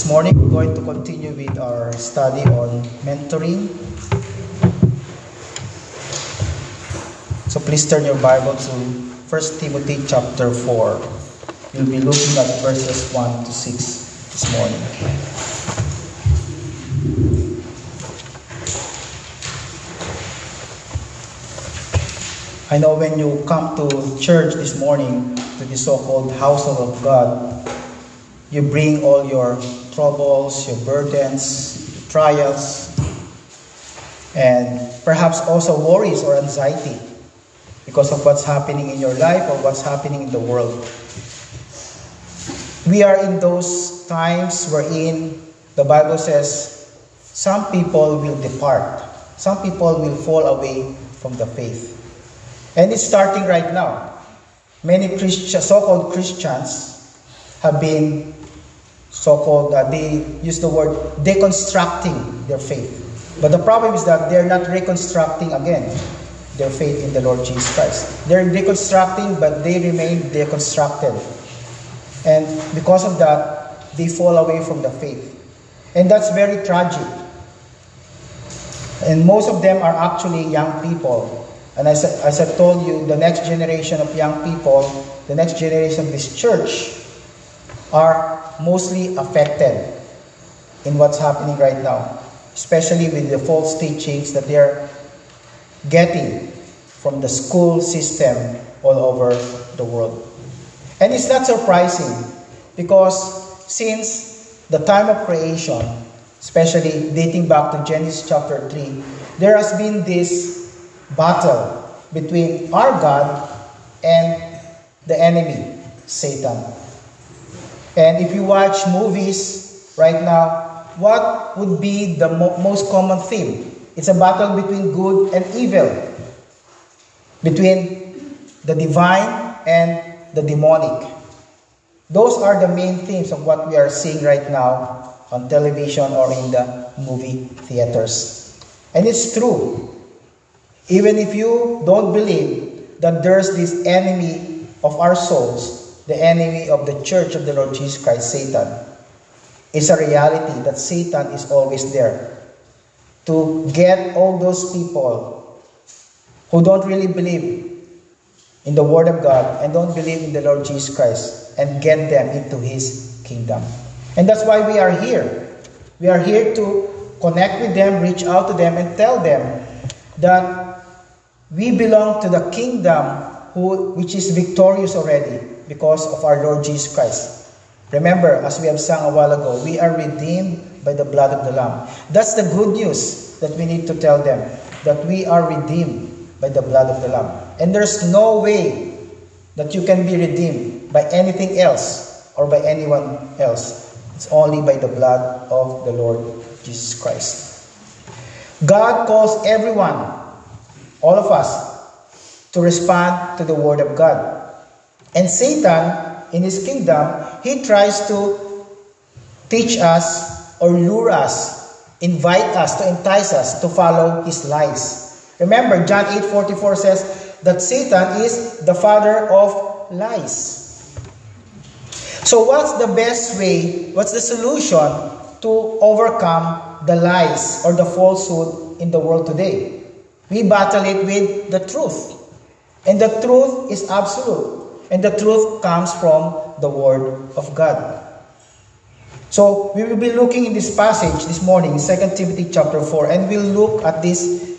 This morning we're going to continue with our study on mentoring. So please turn your Bible to 1 Timothy chapter 4. We'll be looking at verses 1 to 6 this morning. I know when you come to church this morning, to the so called household of God, you bring all your troubles, your burdens, trials, and perhaps also worries or anxiety because of what's happening in your life or what's happening in the world. We are in those times wherein the Bible says some people will depart, some people will fall away from the faith. And it's starting right now. Many Christian, so-called Christians have been so-called, uh, they use the word deconstructing their faith. But the problem is that they're not reconstructing again their faith in the Lord Jesus Christ. They're deconstructing, but they remain deconstructed. And because of that, they fall away from the faith. And that's very tragic. And most of them are actually young people and as, as I told you, the next generation of young people, the next generation of this church, are mostly affected in what's happening right now, especially with the false teachings that they're getting from the school system all over the world. And it's not surprising because since the time of creation, especially dating back to Genesis chapter 3, there has been this battle between our God and the enemy, Satan. And if you watch movies right now, what would be the mo- most common theme? It's a battle between good and evil, between the divine and the demonic. Those are the main themes of what we are seeing right now on television or in the movie theaters. And it's true. Even if you don't believe that there's this enemy of our souls, the enemy of the church of the Lord Jesus Christ, Satan, it's a reality that Satan is always there to get all those people who don't really believe in the Word of God and don't believe in the Lord Jesus Christ and get them into His kingdom. And that's why we are here. We are here to connect with them, reach out to them, and tell them that we belong to the kingdom who, which is victorious already because of our Lord Jesus Christ. Remember, as we have sung a while ago, we are redeemed by the blood of the Lamb. That's the good news that we need to tell them that we are redeemed by the blood of the Lamb. And there's no way that you can be redeemed by anything else or by anyone else. It's only by the blood of the Lord Jesus Christ. God calls everyone all of us, to respond to the Word of God. And Satan, in his kingdom, he tries to teach us or lure us, invite us, to entice us to follow his lies. Remember, John 8 44 says that Satan is the father of lies. So, what's the best way, what's the solution to overcome the lies or the falsehood in the world today? We battle it with the truth. And the truth is absolute. And the truth comes from the Word of God. So we will be looking in this passage this morning, 2 Timothy chapter 4, and we'll look at this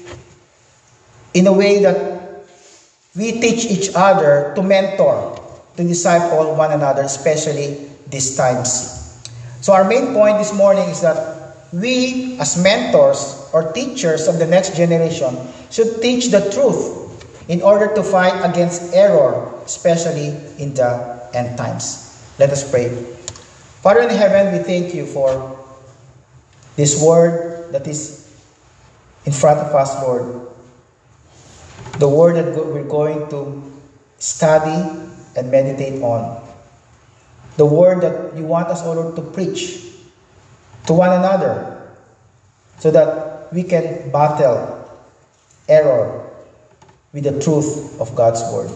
in a way that we teach each other to mentor, to disciple one another, especially these times. So our main point this morning is that we, as mentors or teachers of the next generation, should teach the truth in order to fight against error, especially in the end times. Let us pray. Father in heaven, we thank you for this word that is in front of us, Lord. The word that we're going to study and meditate on. The word that you want us, Lord, to preach to one another so that we can battle error with the truth of God's Word.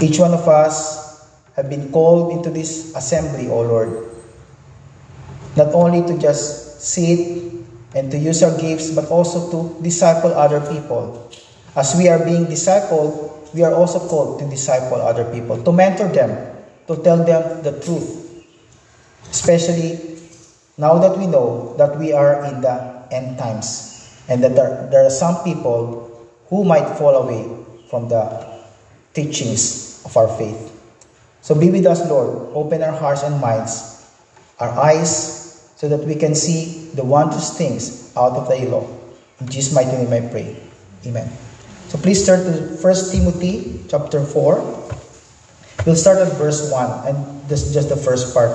Each one of us have been called into this assembly, O Lord, Not only to just sit and to use our gifts, but also to disciple other people. As we are being discipled, we are also called to disciple other people, to mentor them, to tell them the truth. Especially now that we know that we are in the end times and that there, there are some people who might fall away from the teachings of our faith. So be with us, Lord. Open our hearts and minds, our eyes, so that we can see the wondrous things out of thy law. In Jesus' mighty name I pray. Amen. So please turn to 1 Timothy chapter 4. We'll start at verse 1, and this is just the first part.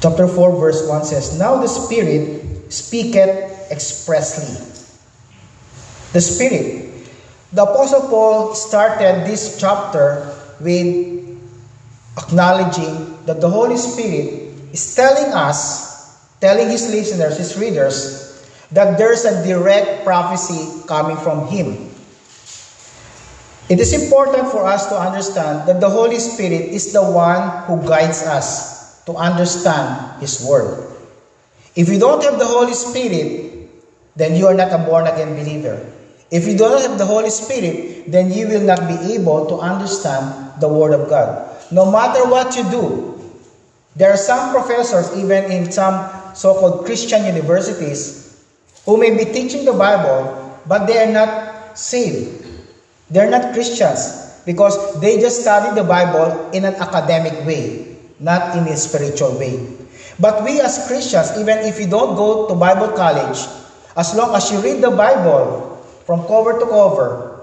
Chapter 4, verse 1 says, Now the Spirit speaketh expressly. The Spirit. The Apostle Paul started this chapter with acknowledging that the Holy Spirit is telling us, telling his listeners, his readers, that there's a direct prophecy coming from him. It is important for us to understand that the Holy Spirit is the one who guides us to understand His Word. If you don't have the Holy Spirit, then you are not a born again believer. If you don't have the Holy Spirit, then you will not be able to understand the Word of God. No matter what you do, there are some professors, even in some so called Christian universities, who may be teaching the Bible, but they are not saved. They're not Christians because they just study the Bible in an academic way, not in a spiritual way. But we as Christians, even if you don't go to Bible college, as long as you read the Bible from cover to cover,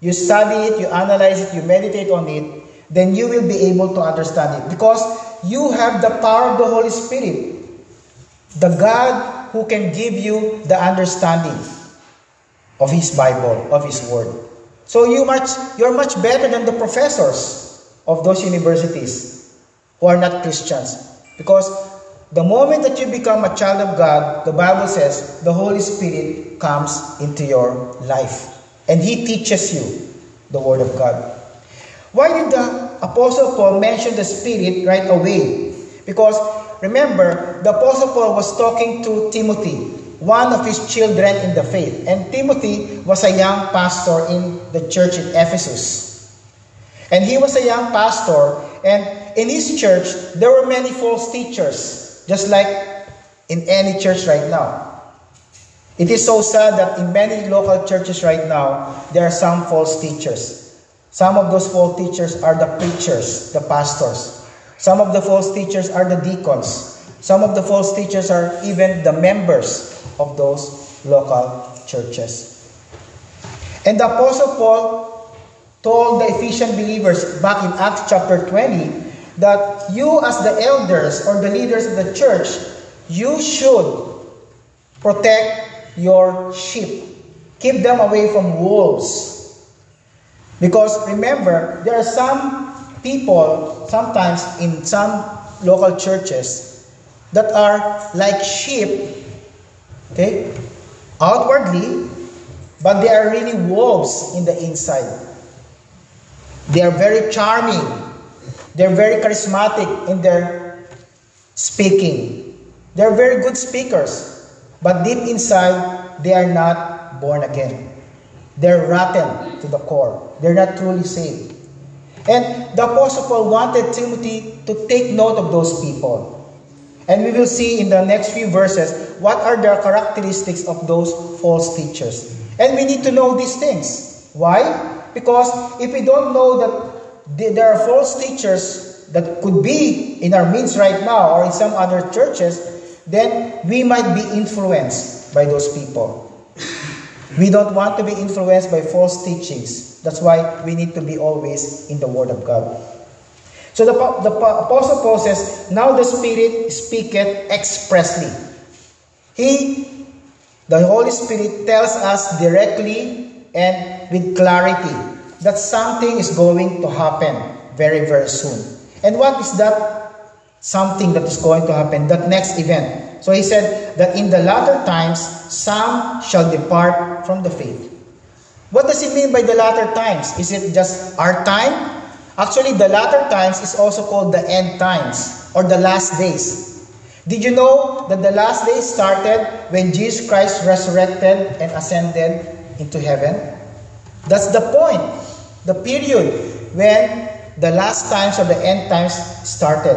you study it, you analyze it, you meditate on it, then you will be able to understand it because you have the power of the Holy Spirit, the God who can give you the understanding of His Bible, of His Word. So you much you're much better than the professors of those universities who are not Christians. Because the moment that you become a child of God, the Bible says the Holy Spirit comes into your life and he teaches you the word of God. Why did the apostle Paul mention the Spirit right away? Because remember, the apostle Paul was talking to Timothy one of his children in the faith. And Timothy was a young pastor in the church in Ephesus. And he was a young pastor, and in his church, there were many false teachers, just like in any church right now. It is so sad that in many local churches right now, there are some false teachers. Some of those false teachers are the preachers, the pastors. Some of the false teachers are the deacons. Some of the false teachers are even the members of those local churches. And the Apostle Paul told the Ephesian believers back in Acts chapter 20 that you, as the elders or the leaders of the church, you should protect your sheep. Keep them away from wolves. Because remember, there are some people, sometimes in some local churches, that are like sheep Okay? Outwardly, but they are really wolves in the inside. They are very charming. They're very charismatic in their speaking. They're very good speakers. But deep inside, they are not born again. They're rotten to the core. They're not truly saved. And the Apostle Paul wanted Timothy to take note of those people. And we will see in the next few verses what are the characteristics of those false teachers. And we need to know these things. Why? Because if we don't know that there are false teachers that could be in our midst right now or in some other churches, then we might be influenced by those people. We don't want to be influenced by false teachings. That's why we need to be always in the Word of God. So the, the Apostle Paul says, Now the Spirit speaketh expressly. He, the Holy Spirit, tells us directly and with clarity that something is going to happen very, very soon. And what is that something that is going to happen, that next event? So he said that in the latter times, some shall depart from the faith. What does it mean by the latter times? Is it just our time? Actually, the latter times is also called the end times. or the last days. Did you know that the last days started when Jesus Christ resurrected and ascended into heaven? That's the point, the period when the last times or the end times started.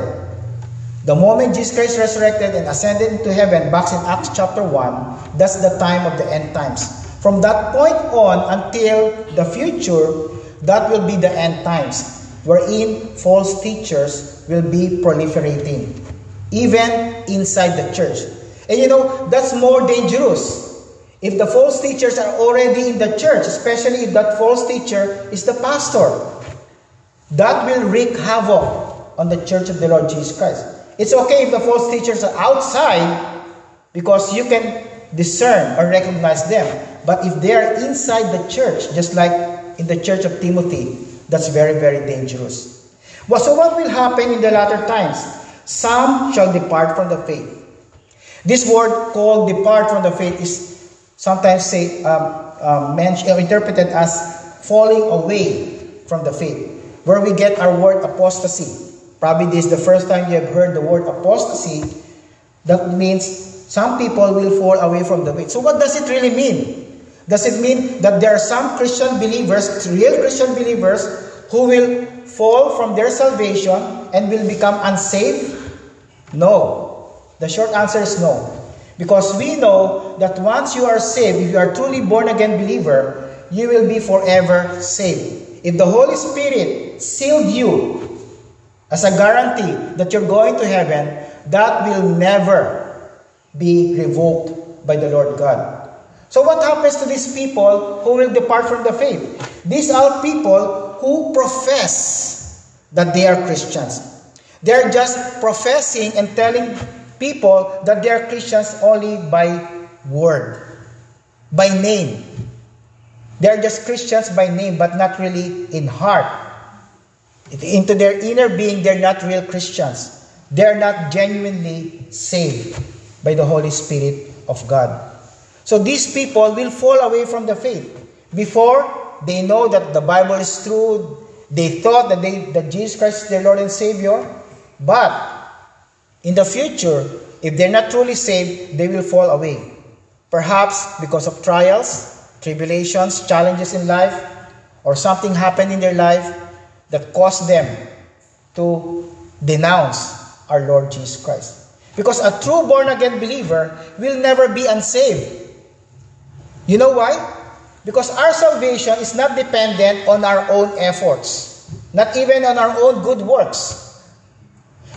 The moment Jesus Christ resurrected and ascended into heaven, back in Acts chapter 1, that's the time of the end times. From that point on until the future, that will be the end times, wherein false teachers will be proliferating, even inside the church. And you know, that's more dangerous. If the false teachers are already in the church, especially if that false teacher is the pastor, that will wreak havoc on the church of the Lord Jesus Christ. It's okay if the false teachers are outside because you can discern or recognize them. But if they are inside the church, just like in the church of Timothy, that's very, very dangerous. Well, so what will happen in the latter times? Some shall depart from the faith. This word called depart from the faith is sometimes say um, um, mentioned, uh, interpreted as falling away from the faith, where we get our word apostasy. Probably this is the first time you have heard the word apostasy. That means some people will fall away from the faith. So what does it really mean? Does it mean that there are some Christian believers, real Christian believers, who will fall from their salvation and will become unsafe? No. The short answer is no. Because we know that once you are saved, if you are truly born again believer, you will be forever saved. If the Holy Spirit sealed you as a guarantee that you're going to heaven, that will never be revoked by the Lord God. So what happens to these people who will depart from the faith? These are people who profess that they are Christians. They're just professing and telling people that they are Christians only by word, by name. They're just Christians by name, but not really in heart. Into their inner being, they're not real Christians. They're not genuinely saved by the Holy Spirit of God. So these people will fall away from the faith. Before they know that the Bible is true, they thought that, they, that Jesus Christ is their Lord and Savior. But in the future, if they're not truly saved, they will fall away. Perhaps because of trials, tribulations, challenges in life, or something happened in their life that caused them to denounce our Lord Jesus Christ. Because a true born again believer will never be unsaved. You know why? Because our salvation is not dependent on our own efforts, not even on our own good works.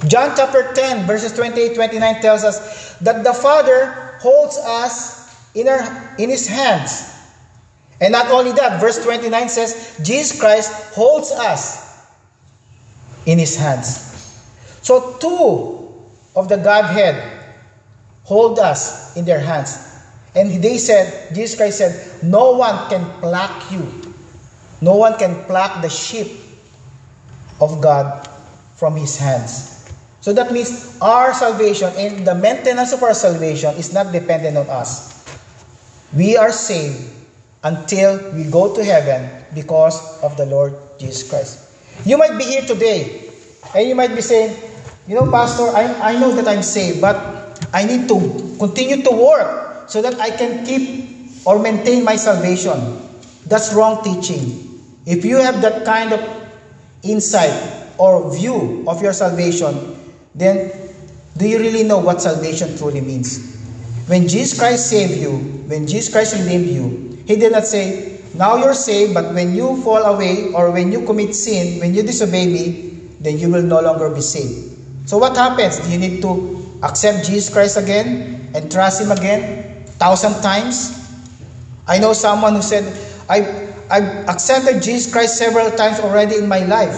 John chapter 10, verses 28 29 tells us that the Father holds us in, our, in His hands. And not only that, verse 29 says, Jesus Christ holds us in His hands. So, two of the Godhead hold us in their hands. And they said, Jesus Christ said, No one can pluck you. No one can pluck the sheep of God from his hands. So that means our salvation and the maintenance of our salvation is not dependent on us. We are saved until we go to heaven because of the Lord Jesus Christ. You might be here today and you might be saying, You know, Pastor, I, I know that I'm saved, but I need to continue to work so that I can keep or maintain my salvation. That's wrong teaching. If you have that kind of insight or view of your salvation, then do you really know what salvation truly means? When Jesus Christ saved you, when Jesus Christ redeemed you, He did not say, now you're saved, but when you fall away or when you commit sin, when you disobey me, then you will no longer be saved. So what happens? Do you need to accept Jesus Christ again and trust Him again? thousand times. I know someone who said, I, I've accepted Jesus Christ several times already in my life.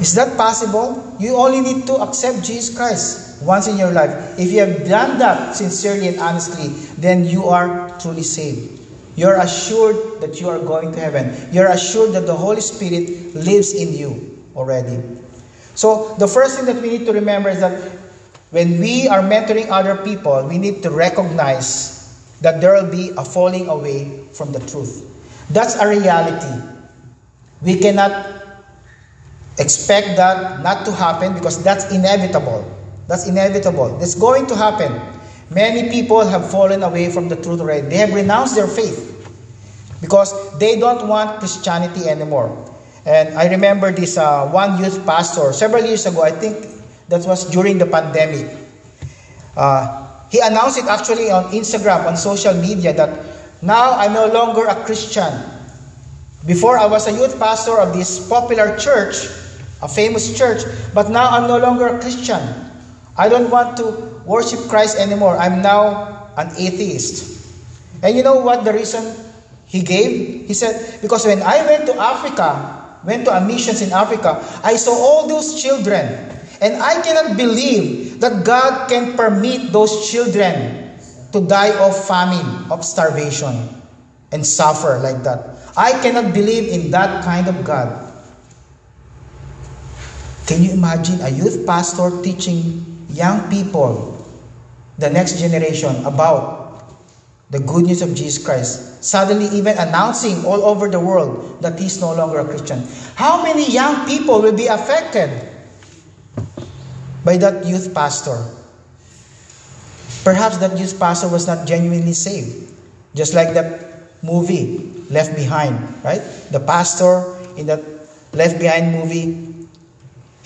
Is that possible? You only need to accept Jesus Christ once in your life. If you have done that sincerely and honestly, then you are truly saved. You're assured that you are going to heaven. You're assured that the Holy Spirit lives in you already. So, the first thing that we need to remember is that when we are mentoring other people, we need to recognize that there will be a falling away from the truth. That's a reality. We cannot expect that not to happen because that's inevitable. That's inevitable. It's going to happen. Many people have fallen away from the truth already. They have renounced their faith because they don't want Christianity anymore. And I remember this uh, one youth pastor several years ago, I think that was during the pandemic. Uh, he announced it actually on Instagram, on social media, that now I'm no longer a Christian. Before I was a youth pastor of this popular church, a famous church, but now I'm no longer a Christian. I don't want to worship Christ anymore. I'm now an atheist. And you know what the reason he gave? He said, Because when I went to Africa, went to a missions in Africa, I saw all those children. And I cannot believe that God can permit those children to die of famine, of starvation, and suffer like that. I cannot believe in that kind of God. Can you imagine a youth pastor teaching young people, the next generation, about the good news of Jesus Christ? Suddenly, even announcing all over the world that he's no longer a Christian. How many young people will be affected by that youth pastor? Perhaps that youth pastor was not genuinely saved. Just like that movie, Left Behind, right? The pastor in that Left Behind movie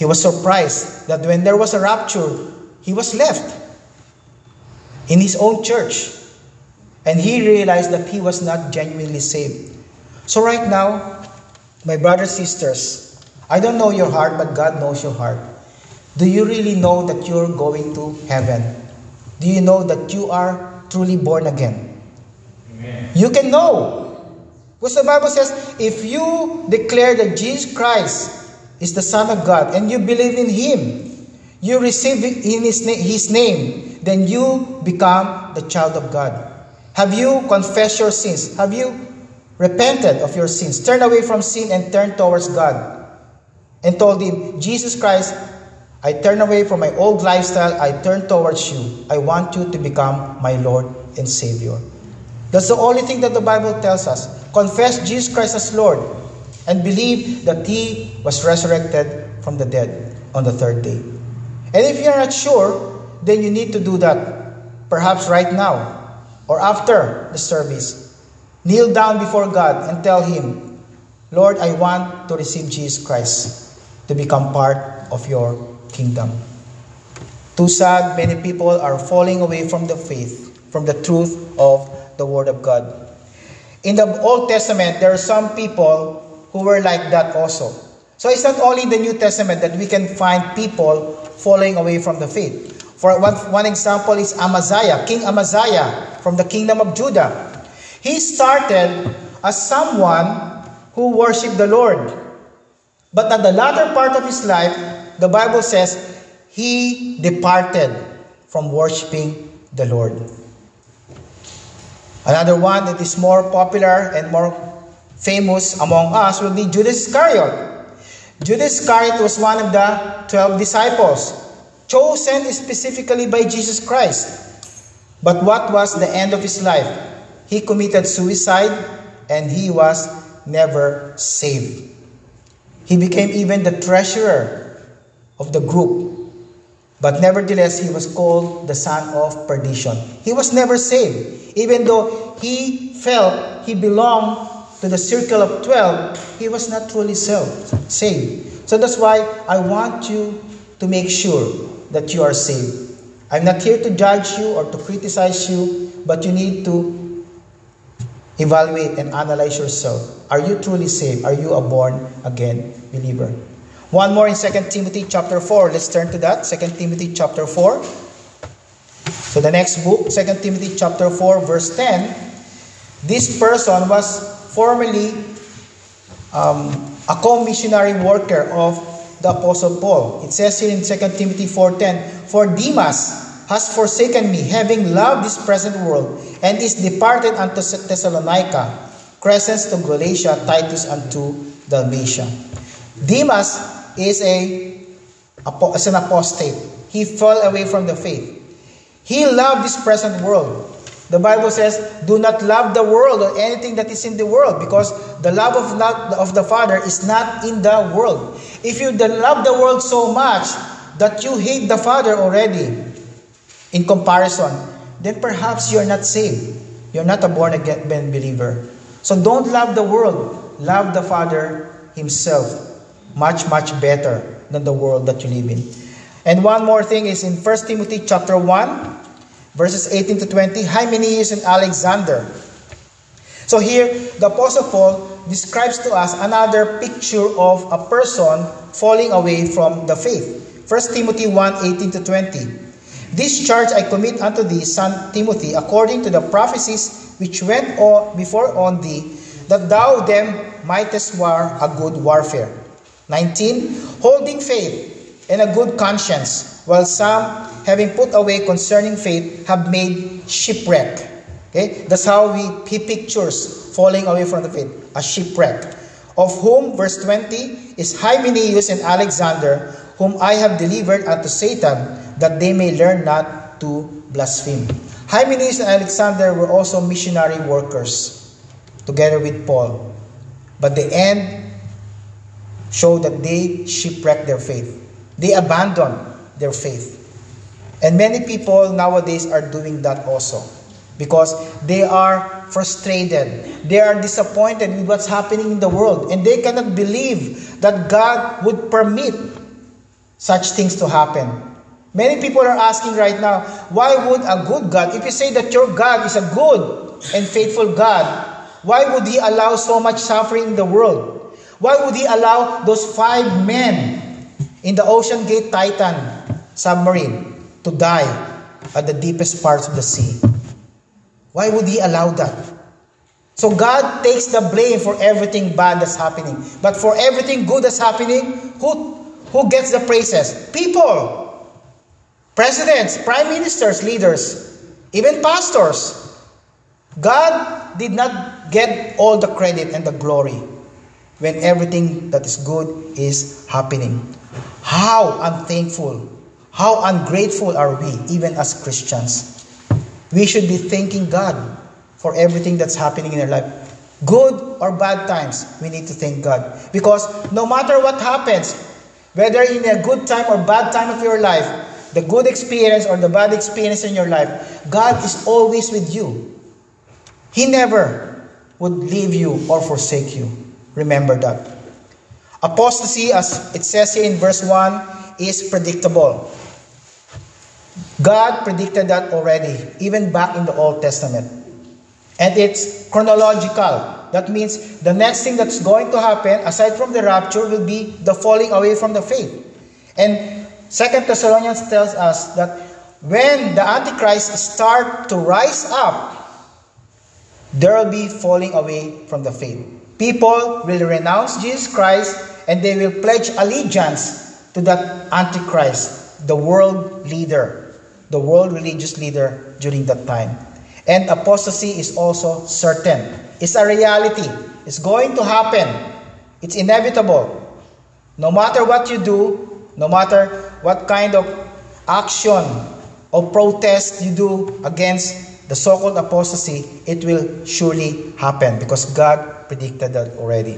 he was surprised that when there was a rapture, he was left in his own church. And he realized that he was not genuinely saved. So, right now, my brothers, sisters, I don't know your heart, but God knows your heart. Do you really know that you're going to heaven? Do you know that you are truly born again? Amen. You can know. Because the Bible says, if you declare that Jesus Christ is the Son of God and you believe in Him, you receive in His, na- His name, then you become the child of God. Have you confessed your sins? Have you repented of your sins? Turn away from sin and turn towards God. And told Him, Jesus Christ, I turn away from my old lifestyle. I turn towards you. I want you to become my Lord and Savior. That's the only thing that the Bible tells us. Confess Jesus Christ as Lord and believe that he was resurrected from the dead on the third day. And if you're not sure, then you need to do that perhaps right now or after the service. Kneel down before God and tell Him, Lord, I want to receive Jesus Christ to become part of your kingdom. Too sad, many people are falling away from the faith, from the truth of the Word of God. In the Old Testament, there are some people who were like that also. So it's not only in the New Testament that we can find people falling away from the faith. For one, one example is Amaziah, King Amaziah from the kingdom of Judah. He started as someone who worshiped the Lord. But at the latter part of his life, the Bible says he departed from worshiping the Lord. Another one that is more popular and more famous among us will be Judas Iscariot. Judas Iscariot was one of the 12 disciples, chosen specifically by Jesus Christ. But what was the end of his life? He committed suicide and he was never saved. He became even the treasurer of the group. But nevertheless, he was called the son of perdition. He was never saved. Even though he felt he belonged to the circle of 12, he was not truly saved. saved. So that's why I want you to make sure that you are saved. I'm not here to judge you or to criticize you, but you need to evaluate and analyze yourself. Are you truly saved? Are you a born again believer? One more in 2 Timothy chapter 4. Let's turn to that. 2 Timothy chapter 4. So the next book, 2 Timothy chapter 4, verse 10. This person was formerly um, a co-missionary worker of the Apostle Paul. It says here in 2 Timothy 4.10, For Demas has forsaken me, having loved this present world, and is departed unto Thessalonica, Crescens to Galatia, Titus unto Dalmatia. Demas is a is an apostate. He fell away from the faith. He loved this present world. The Bible says, do not love the world or anything that is in the world because the love of, not, of the Father is not in the world. If you love the world so much that you hate the Father already in comparison, then perhaps you're not saved. You're not a born again believer. So don't love the world. Love the Father Himself much, much better than the world that you live in. And one more thing is in 1 Timothy chapter 1, verses 18 to 20, Hymenaeus and Alexander. So here, the Apostle Paul describes to us another picture of a person falling away from the faith. 1 Timothy 1 18 to 20. This charge I commit unto thee, son Timothy, according to the prophecies which went on before on thee, that thou them mightest war a good warfare. 19. Holding faith and a good conscience, while some having put away concerning faith, have made shipwreck. Okay? That's how we, he pictures falling away from the faith, a shipwreck. Of whom, verse 20, is Hymenaeus and Alexander, whom I have delivered unto Satan, that they may learn not to blaspheme. Hymenaeus and Alexander were also missionary workers together with Paul. But the end showed that they shipwrecked their faith. They abandon their faith. And many people nowadays are doing that also because they are frustrated. They are disappointed with what's happening in the world and they cannot believe that God would permit such things to happen. Many people are asking right now, why would a good God, if you say that your God is a good and faithful God, why would He allow so much suffering in the world? Why would He allow those five men in the Ocean Gate Titan submarine to die at the deepest parts of the sea. Why would He allow that? So God takes the blame for everything bad that's happening. But for everything good that's happening, who, who gets the praises? People. Presidents, prime ministers, leaders, even pastors. God did not get all the credit and the glory when everything that is good is happening. How unthankful how ungrateful are we, even as Christians? We should be thanking God for everything that's happening in our life. Good or bad times, we need to thank God. Because no matter what happens, whether in a good time or bad time of your life, the good experience or the bad experience in your life, God is always with you. He never would leave you or forsake you. Remember that. Apostasy, as it says here in verse 1, is predictable. God predicted that already, even back in the Old Testament. And it's chronological. That means the next thing that's going to happen, aside from the rapture, will be the falling away from the faith. And Second Thessalonians tells us that when the Antichrist start to rise up, there will be falling away from the faith. People will renounce Jesus Christ and they will pledge allegiance to that Antichrist, the world leader the world religious leader during that time. And apostasy is also certain. It's a reality. It's going to happen. It's inevitable. No matter what you do, no matter what kind of action or protest you do against the so called apostasy, it will surely happen because God predicted that already.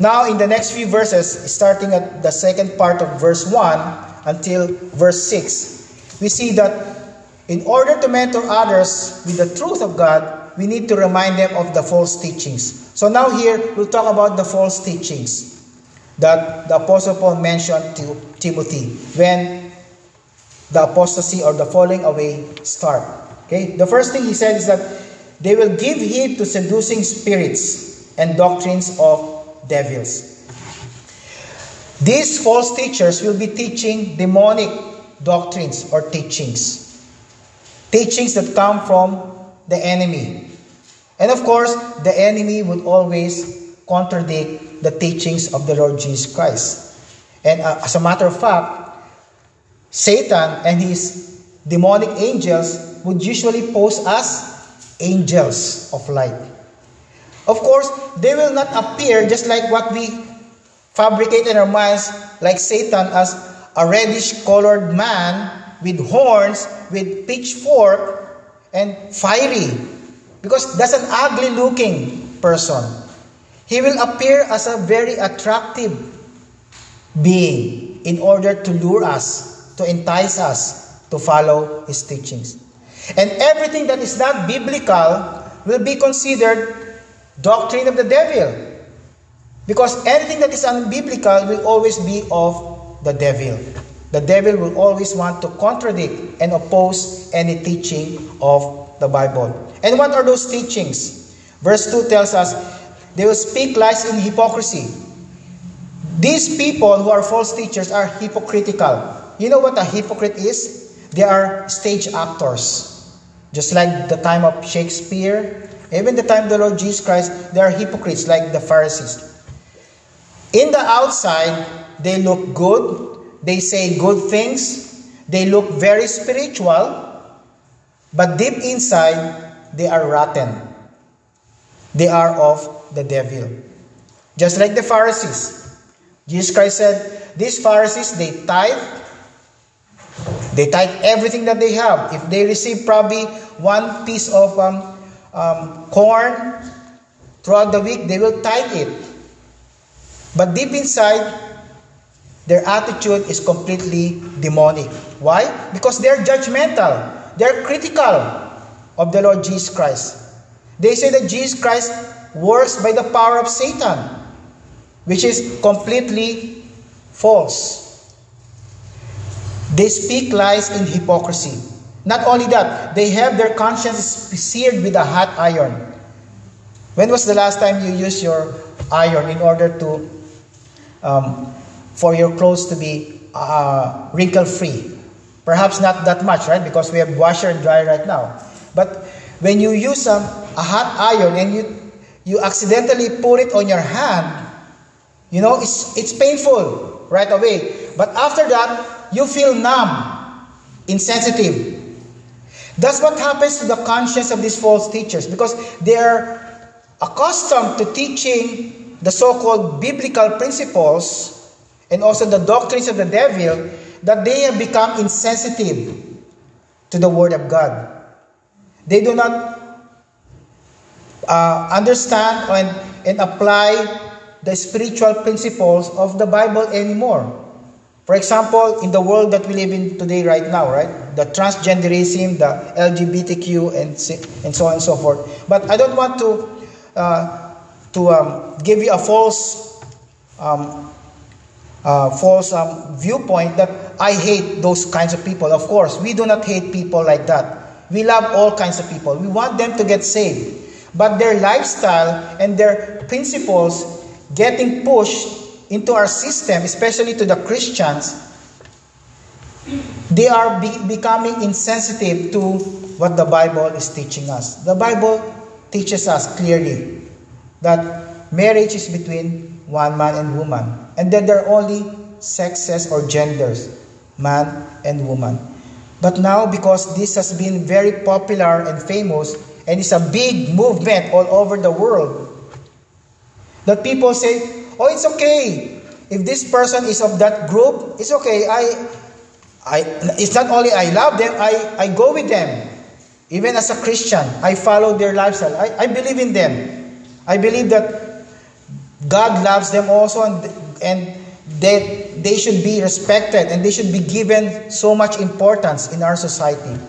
Now, in the next few verses, starting at the second part of verse 1 until verse 6, we see that in order to mentor others with the truth of God, we need to remind them of the false teachings. So now here, we'll talk about the false teachings that the Apostle Paul mentioned to Timothy when the apostasy or the falling away start. Okay? The first thing he said is that they will give heed to seducing spirits and doctrines of devils. These false teachers will be teaching demonic doctrines or teachings. Teachings that come from the enemy. And of course, the enemy would always contradict the teachings of the Lord Jesus Christ. And uh, as a matter of fact, Satan and his demonic angels would usually pose as angels of light. Of course, they will not appear just like what we fabricate in our minds, like Satan as a reddish colored man with horns, with pitchfork, and fiery because that's an ugly looking person. He will appear as a very attractive being in order to lure us, to entice us to follow his teachings. And everything that is not biblical will be considered doctrine of the devil. Because anything that is unbiblical will always be of the devil. The devil will always want to contradict and oppose any teaching of the Bible. And what are those teachings? Verse 2 tells us they will speak lies in hypocrisy. These people who are false teachers are hypocritical. You know what a hypocrite is? They are stage actors. Just like the time of Shakespeare, even the time of the Lord Jesus Christ, they are hypocrites like the Pharisees. In the outside, they look good, they say good things, they look very spiritual, but deep inside, they are rotten. They are of the devil. Just like the Pharisees. Jesus Christ said, These Pharisees, they tithe. They tithe everything that they have. If they receive probably one piece of um, um, corn throughout the week, they will tithe it. But deep inside, their attitude is completely demonic. Why? Because they're judgmental. They're critical of the Lord Jesus Christ. They say that Jesus Christ works by the power of Satan, which is completely false. They speak lies in hypocrisy. Not only that, they have their conscience seared with a hot iron. When was the last time you used your iron in order to, um, for your clothes to be uh, wrinkle free? Perhaps not that much, right? Because we have washer and dryer right now. But when you use a, a hot iron and you, you accidentally put it on your hand, you know, it's, it's painful right away. But after that, you feel numb, insensitive. That's what happens to the conscience of these false teachers because they are accustomed to teaching the so called biblical principles and also the doctrines of the devil that they have become insensitive to the Word of God. They do not uh, understand and, and apply the spiritual principles of the Bible anymore. For example, in the world that we live in today, right now, right? The transgenderism, the LGBTQ, and, and so on and so forth. But I don't want to, uh, to um, give you a false um, uh, false um, viewpoint that I hate those kinds of people. Of course, we do not hate people like that. We love all kinds of people. We want them to get saved. But their lifestyle and their principles getting pushed into our system, especially to the Christians, they are be- becoming insensitive to what the Bible is teaching us. The Bible teaches us clearly that marriage is between one man and woman, and that there are only sexes or genders, man and woman. But now, because this has been very popular and famous, and it's a big movement all over the world, that people say, oh, it's okay. If this person is of that group, it's okay. I, I, it's not only I love them, I, I go with them. Even as a Christian, I follow their lifestyle. I, I believe in them. I believe that God loves them also, and, and they, they should be respected and they should be given so much importance in our society.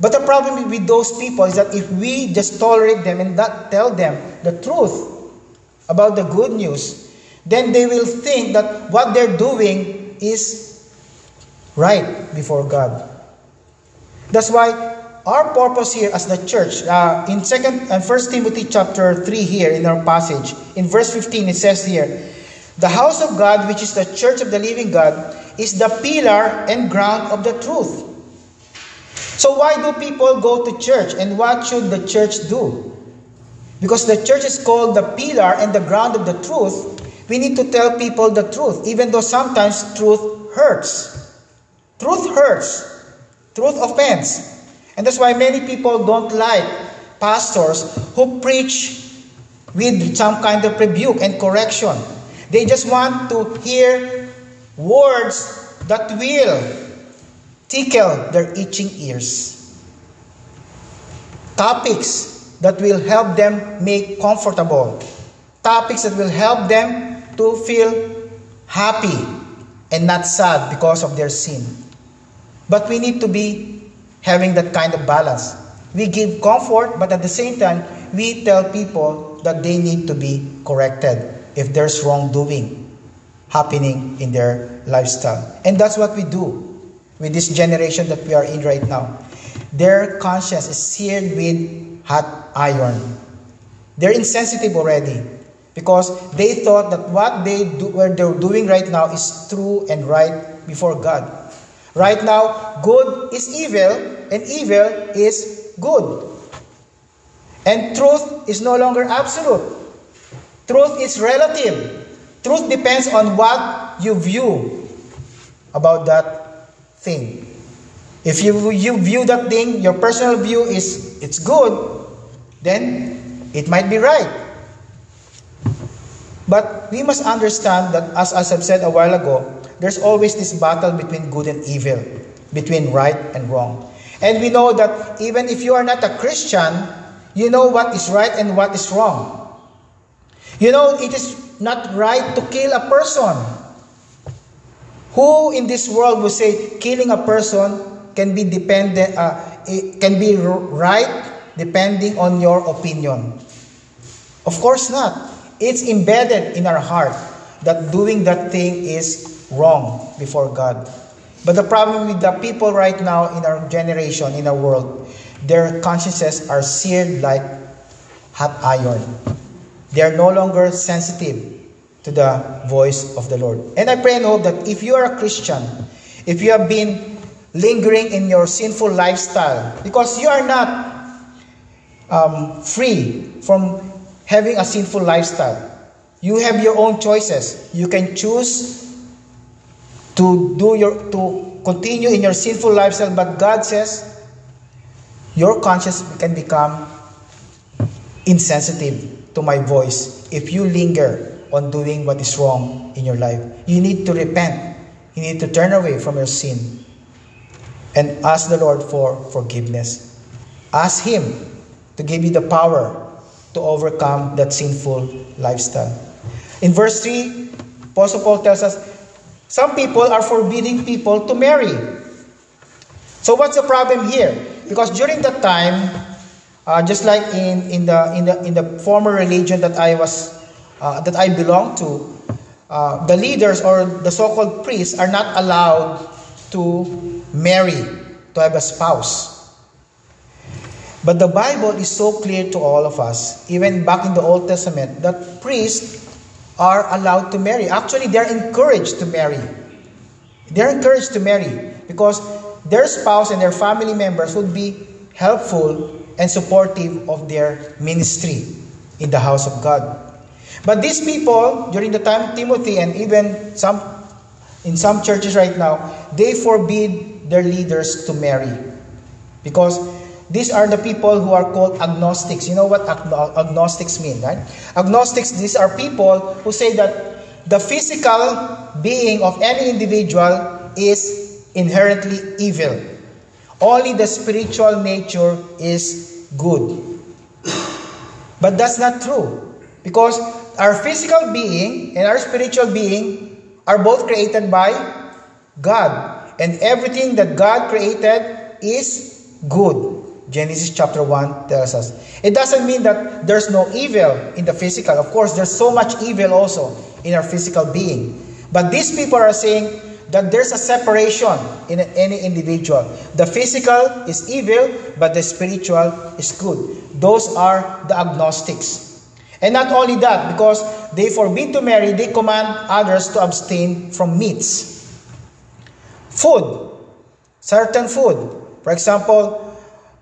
But the problem with those people is that if we just tolerate them and not tell them the truth about the good news, then they will think that what they're doing is right before God. That's why our purpose here as the church, uh, in second and uh, First Timothy chapter three here in our passage, in verse fifteen, it says here, "The house of God, which is the church of the living God, is the pillar and ground of the truth." So why do people go to church, and what should the church do? Because the church is called the pillar and the ground of the truth. We need to tell people the truth, even though sometimes truth hurts. Truth hurts. Truth offends. And that's why many people don't like pastors who preach with some kind of rebuke and correction. They just want to hear words that will tickle their itching ears. topics that will help them make comfortable, topics that will help them to feel happy and not sad because of their sin. But we need to be having that kind of balance. We give comfort, but at the same time, we tell people that they need to be corrected if there's wrongdoing happening in their lifestyle. And that's what we do with this generation that we are in right now. Their conscience is seared with hot iron. They're insensitive already because they thought that what they do, what they're doing right now is true and right before God. Right now, good is evil and evil is good. And truth is no longer absolute. Truth is relative. Truth depends on what you view about that thing. If you, you view that thing, your personal view is it's good, then it might be right. But we must understand that, as, as I've said a while ago, there's always this battle between good and evil, between right and wrong. And we know that even if you are not a Christian, you know what is right and what is wrong. You know, it is not right to kill a person. Who in this world would say killing a person can be dependent, uh, can be right depending on your opinion? Of course not. It's embedded in our heart that doing that thing is wrong before God. But the problem with the people right now in our generation, in our world, their consciences are seared like hot iron. They are no longer sensitive to the voice of the Lord. And I pray and hope that if you are a Christian, if you have been lingering in your sinful lifestyle, because you are not um, free from having a sinful lifestyle. You have your own choices. You can choose to do your to continue in your sinful lifestyle, but God says your conscience can become insensitive to my voice if you linger on doing what is wrong in your life. You need to repent. You need to turn away from your sin and ask the Lord for forgiveness. Ask Him to give you the power to overcome that sinful lifestyle. In verse 3, Apostle Paul tells us some people are forbidding people to marry. So what's the problem here? Because during that time, uh, just like in, in, the, in, the, in the former religion that I was uh, that I belong to, uh, the leaders or the so-called priests are not allowed to marry, to have a spouse. But the Bible is so clear to all of us, even back in the Old Testament, that priests are allowed to marry. Actually, they're encouraged to marry. They're encouraged to marry because their spouse and their family members would be helpful and supportive of their ministry in the house of God. But these people, during the time of Timothy and even some in some churches right now, they forbid their leaders to marry because these are the people who are called agnostics. You know what agnostics mean, right? Agnostics, these are people who say that the physical being of any individual is inherently evil. Only the spiritual nature is good. But that's not true. Because our physical being and our spiritual being are both created by God. And everything that God created is good. Genesis chapter 1 tells us. It doesn't mean that there's no evil in the physical. Of course, there's so much evil also in our physical being. But these people are saying that there's a separation in any individual. The physical is evil, but the spiritual is good. Those are the agnostics. And not only that, because they forbid to marry, they command others to abstain from meats. Food, certain food. For example,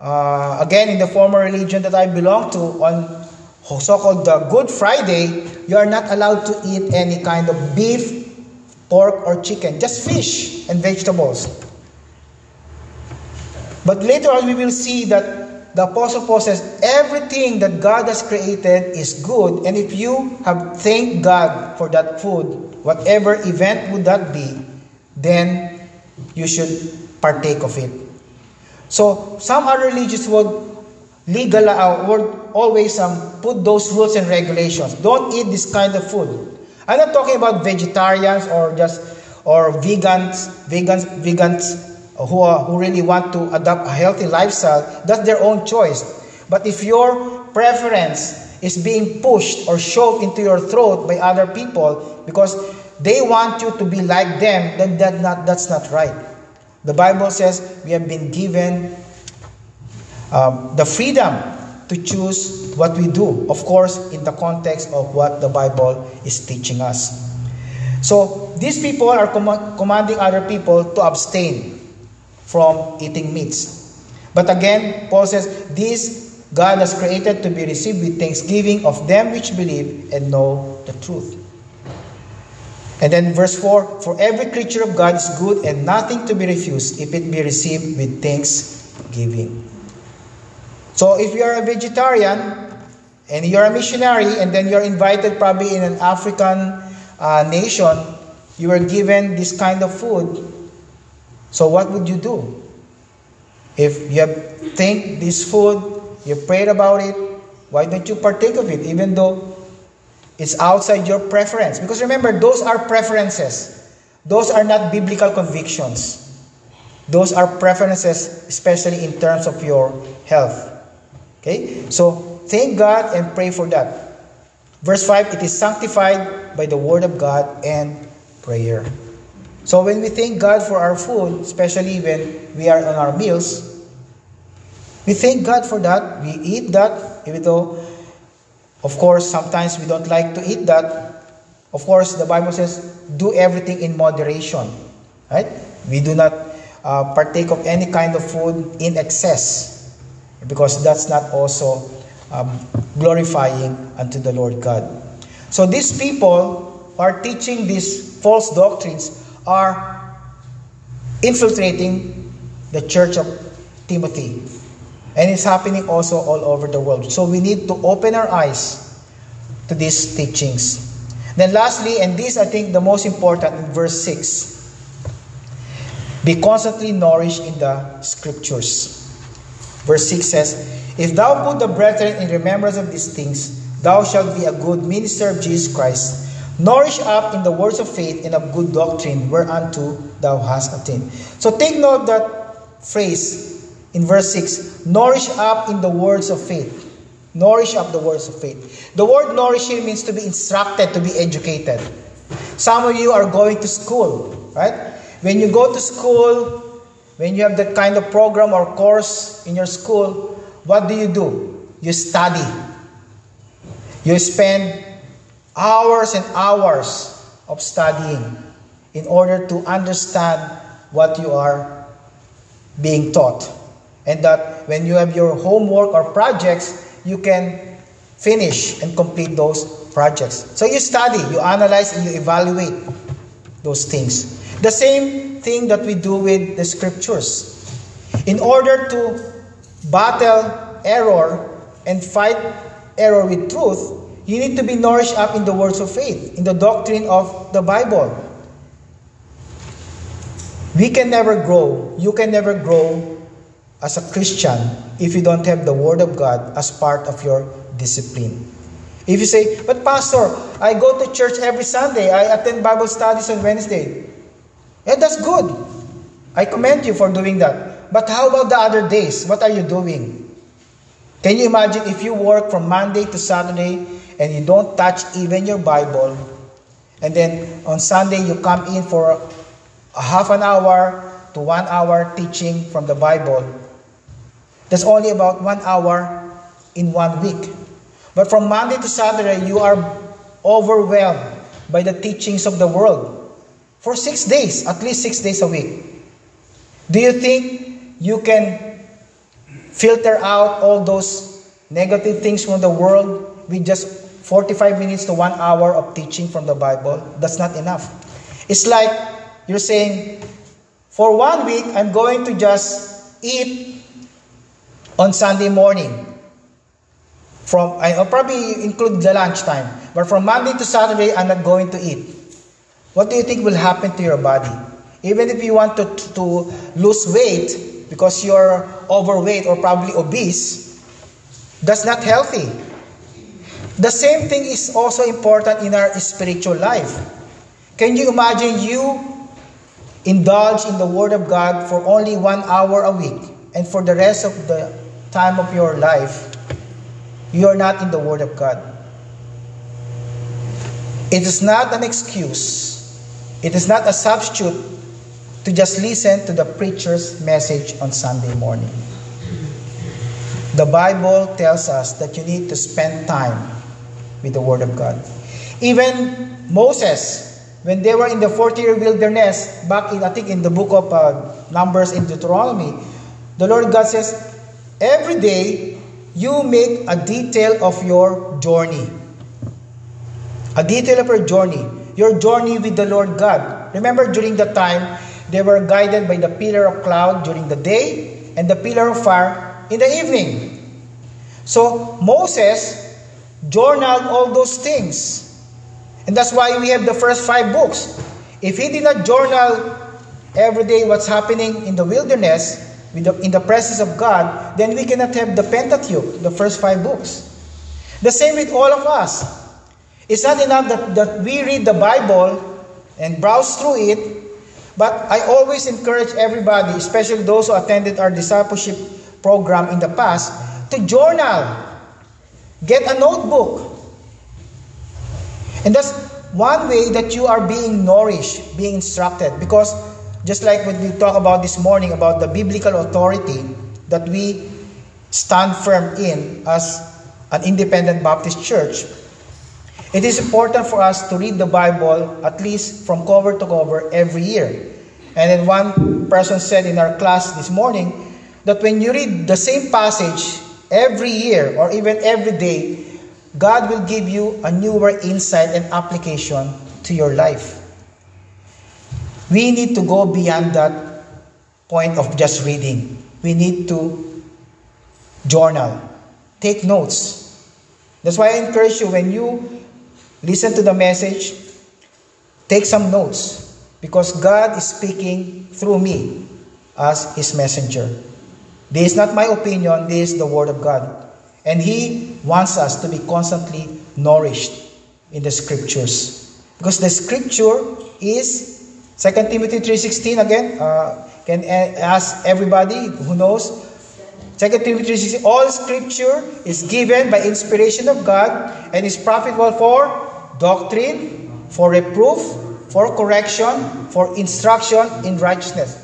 uh, again, in the former religion that I belong to, on so-called the Good Friday, you are not allowed to eat any kind of beef, pork, or chicken, just fish and vegetables. But later on, we will see that the Apostle Paul says everything that God has created is good, and if you have thanked God for that food, whatever event would that be, then you should partake of it. So some other religions would legal uh, or always um, put those rules and regulations. Don't eat this kind of food. I'm not talking about vegetarians or just or vegans, vegans, vegans who, are, who really want to adopt a healthy lifestyle. That's their own choice. But if your preference is being pushed or shoved into your throat by other people because they want you to be like them, then that not, that's not right. The Bible says we have been given um, the freedom to choose what we do, of course, in the context of what the Bible is teaching us. So, these people are com- commanding other people to abstain from eating meats. But again, Paul says, This God has created to be received with thanksgiving of them which believe and know the truth. And then verse 4 For every creature of God is good and nothing to be refused if it be received with thanksgiving. So if you are a vegetarian and you're a missionary and then you're invited probably in an African uh, nation, you were given this kind of food. So what would you do? If you have think this food, you prayed about it, why don't you partake of it even though it's outside your preference? Because remember, those are preferences. Those are not biblical convictions. Those are preferences, especially in terms of your health. Okay? So, thank God and pray for that. Verse 5 it is sanctified by the word of God and prayer. So, when we thank God for our food, especially when we are on our meals, we thank God for that. We eat that, even though, of course, sometimes we don't like to eat that. Of course, the Bible says, do everything in moderation. Right? We do not uh, partake of any kind of food in excess because that's not also um, glorifying unto the Lord God. So these people are teaching these false doctrines are infiltrating the church of Timothy. And it's happening also all over the world. So we need to open our eyes to these teachings. Then lastly, and this I think the most important in verse 6, be constantly nourished in the scriptures. Verse 6 says, If thou put the brethren in remembrance of these things, thou shalt be a good minister of Jesus Christ, nourished up in the words of faith and of good doctrine, whereunto thou hast attained. So take note that phrase in verse 6 nourish up in the words of faith. Nourish up the words of faith. The word nourish here means to be instructed, to be educated. Some of you are going to school, right? When you go to school, when you have that kind of program or course in your school, what do you do? You study. You spend hours and hours of studying in order to understand what you are being taught. And that when you have your homework or projects, you can finish and complete those projects. So you study, you analyze, and you evaluate those things. The same thing that we do with the scriptures. In order to battle error and fight error with truth, you need to be nourished up in the words of faith, in the doctrine of the Bible. We can never grow, you can never grow as a Christian if you don't have the Word of God as part of your discipline. If you say, But Pastor, I go to church every Sunday, I attend Bible studies on Wednesday. Yeah, that's good. I commend you for doing that. But how about the other days? What are you doing? Can you imagine if you work from Monday to Saturday and you don't touch even your Bible, and then on Sunday you come in for a half an hour to one hour teaching from the Bible? That's only about one hour in one week. But from Monday to Saturday, you are overwhelmed by the teachings of the world for six days, at least six days a week. Do you think you can filter out all those negative things from the world with just 45 minutes to one hour of teaching from the Bible? That's not enough. It's like you're saying, for one week, I'm going to just eat on Sunday morning. From I'll probably include the lunchtime, but from Monday to Saturday, I'm not going to eat. What do you think will happen to your body? Even if you want to, to lose weight because you're overweight or probably obese, That's not healthy. The same thing is also important in our spiritual life. Can you imagine you indulge in the Word of God for only one hour a week, and for the rest of the time of your life, you are not in the Word of God? It is not an excuse, it is not a substitute to just listen to the preacher's message on Sunday morning. The Bible tells us that you need to spend time with the Word of God. Even Moses, when they were in the 40 year wilderness, back in, I think, in the book of uh, Numbers in Deuteronomy, the Lord God says, Every day you make a detail of your journey. A detail of your journey. Your journey with the Lord God. Remember, during the time, they were guided by the pillar of cloud during the day and the pillar of fire in the evening. So Moses journaled all those things. And that's why we have the first five books. If he did not journal every day what's happening in the wilderness, in the presence of God, then we cannot have the Pentateuch, the first five books. The same with all of us. It's not enough that, that we read the Bible and browse through it, but I always encourage everybody, especially those who attended our discipleship program in the past to journal. Get a notebook. And that's one way that you are being nourished, being instructed. Because just like what we talked about this morning about the biblical authority that we stand firm in as an independent Baptist church, it is important for us to read the Bible at least from cover to cover every year. And then one person said in our class this morning, that when you read the same passage every year or even every day, God will give you a newer insight and application to your life. We need to go beyond that point of just reading. We need to journal, take notes. That's why I encourage you when you listen to the message, take some notes because God is speaking through me as His messenger. This is not my opinion, this is the Word of God. And He wants us to be constantly nourished in the Scriptures. Because the Scripture is 2 Timothy 3.16 again. Uh, can ask everybody who knows. 2 Timothy 3.16 All Scripture is given by inspiration of God and is profitable for doctrine, for reproof, for correction, for instruction in righteousness.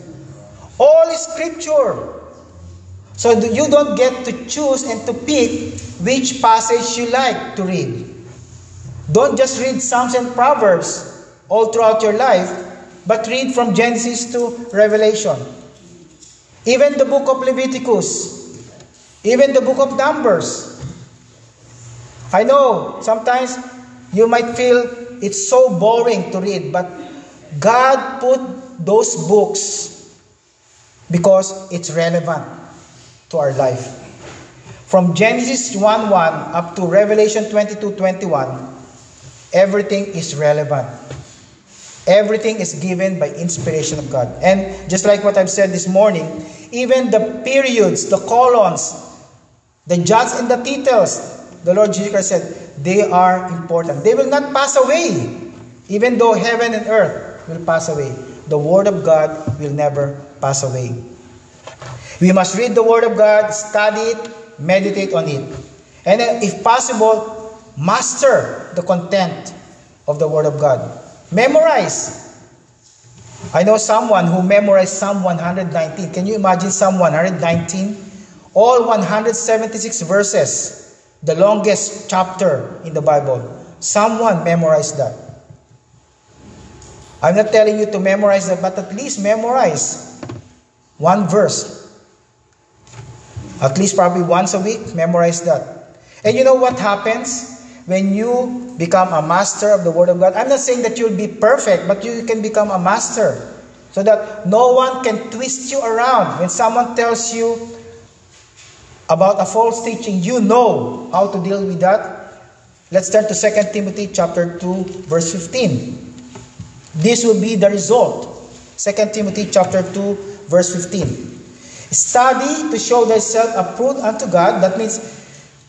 All Scripture so you don't get to choose and to pick which passage you like to read. Don't just read Psalms and Proverbs all throughout your life, but read from Genesis to Revelation. Even the book of Leviticus, even the book of Numbers. I know sometimes you might feel it's so boring to read, but God put those books because it's relevant to our life. From Genesis 1 1 up to Revelation 22 21, everything is relevant. Everything is given by inspiration of God. And just like what I've said this morning, even the periods, the colons, the jots and the tittles, the Lord Jesus Christ said, they are important. They will not pass away. Even though heaven and earth will pass away, the Word of God will never pass away. We must read the Word of God, study it, meditate on it. And if possible, master the content of the Word of God. Memorize. I know someone who memorized Psalm 119. Can you imagine Psalm 119? All 176 verses, the longest chapter in the Bible. Someone memorized that. I'm not telling you to memorize that, but at least memorize one verse at least probably once a week, memorize that. And you know what happens when you become a master of the Word of God? I'm not saying that you'll be perfect, but you can become a master. So that no one can twist you around. When someone tells you about a false teaching, you know how to deal with that. Let's turn to 2 Timothy chapter 2, verse 15. This will be the result. 2 Timothy chapter 2, verse 15. Study to show thyself approved unto God. That means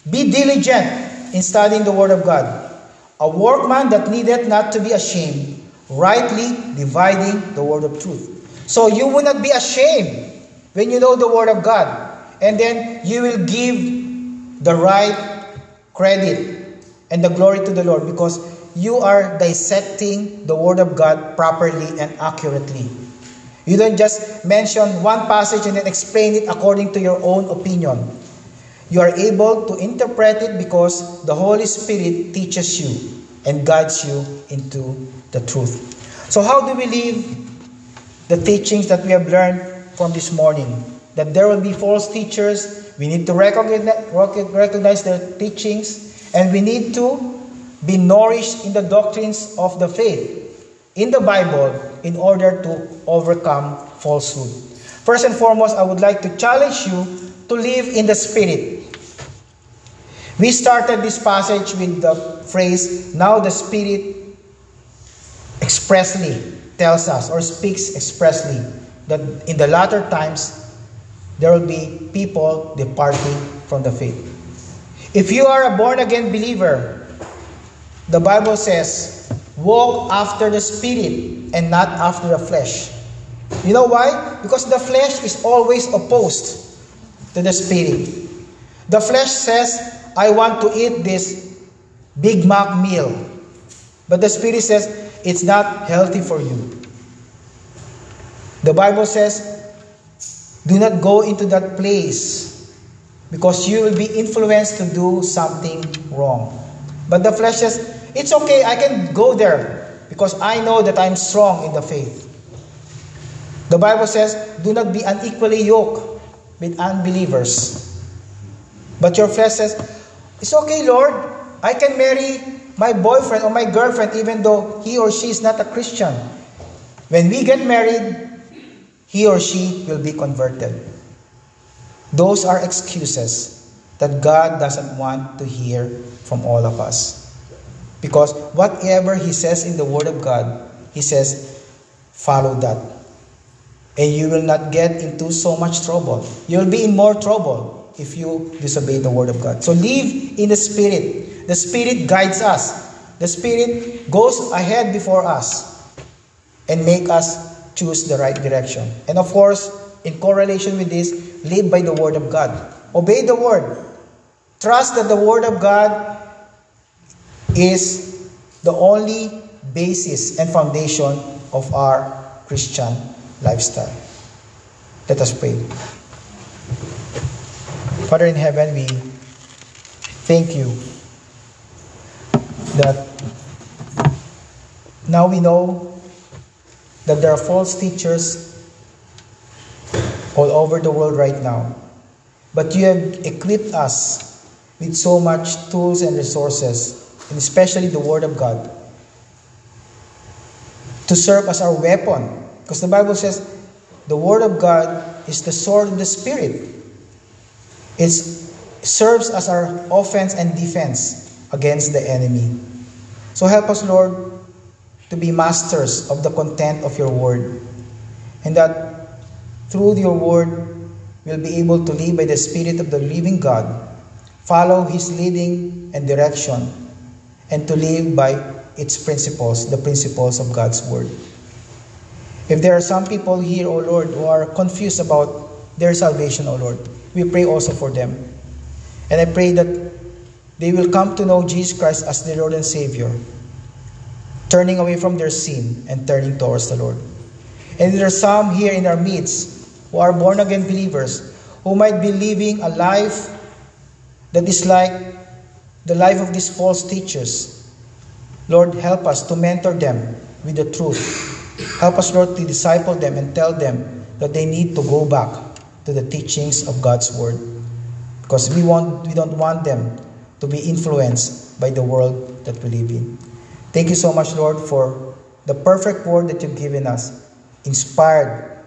Be diligent in studying the Word of God. A workman that needeth not to be ashamed, rightly dividing the Word of truth. So you will not be ashamed when you know the Word of God. And then you will give the right credit and the glory to the Lord because you are dissecting the Word of God properly and accurately. You don't just mention one passage and then explain it according to your own opinion. You are able to interpret it because the Holy Spirit teaches you and guides you into the truth. So, how do we live the teachings that we have learned from this morning? That there will be false teachers. We need to recognize, their teachings and we need to be nourished in the doctrines of the faith in the Bible in order to overcome falsehood. First and foremost, I would like to challenge you to live in the Spirit. We started this passage with the phrase, Now the Spirit expressly tells us or speaks expressly that in the latter times there will be people departing from the faith. If you are a born again believer, the Bible says, walk after the Spirit and not after the flesh. You know why? Because the flesh is always opposed to the Spirit. The flesh says, I want to eat this Big Mac meal. But the Spirit says, it's not healthy for you. The Bible says, do not go into that place because you will be influenced to do something wrong. But the flesh says, it's okay, I can go there because I know that I'm strong in the faith. The Bible says, do not be unequally yoked with unbelievers. But your flesh says, it's okay, Lord, I can marry my boyfriend or my girlfriend even though he or she is not a Christian. When we get married, he or she will be converted. Those are excuses that God doesn't want to hear from all of us. Because whatever He says in the Word of God, He says, follow that. And you will not get into so much trouble. You will be in more trouble if you disobey the Word of God. So live in the Spirit. The Spirit guides us. The Spirit goes ahead before us and make us choose the right direction. And of course, in correlation with this, live by the Word of God. Obey the Word. Trust that the Word of God is the only basis and foundation of our Christian lifestyle. Let us pray. Father in heaven, we thank you that now we know that there are false teachers all over the world right now. But you have equipped us with so much tools and resources and especially the Word of God, to serve as our weapon. Because the Bible says the Word of God is the sword of the Spirit. It serves as our offense and defense against the enemy. So help us, Lord, to be masters of the content of your Word. And that through your Word, we'll be able to live by the Spirit of the living God, follow His leading and direction, and to live by its principles, the principles of God's Word. If there are some people here, O Lord, who are confused about their salvation, O Lord, we pray also for them. And I pray that they will come to know Jesus Christ as their Lord and Savior, turning away from their sin and turning towards the Lord. And there are some here in our midst who are born again believers who might be living a life that is like the life of these false teachers. Lord, help us to mentor them with the truth. Help us, Lord, to disciple them and tell them that they need to go back to the teachings of God's Word. Because we, want, we don't want them to be influenced by the world that we live in. Thank you so much, Lord, for the perfect word that you've given us, inspired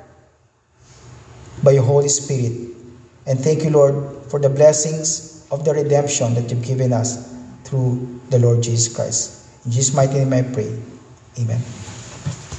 by your Holy Spirit. And thank you, Lord, for the blessings of the redemption that you've given us through the Lord Jesus Christ. In Jesus' mighty name I pray. Amen.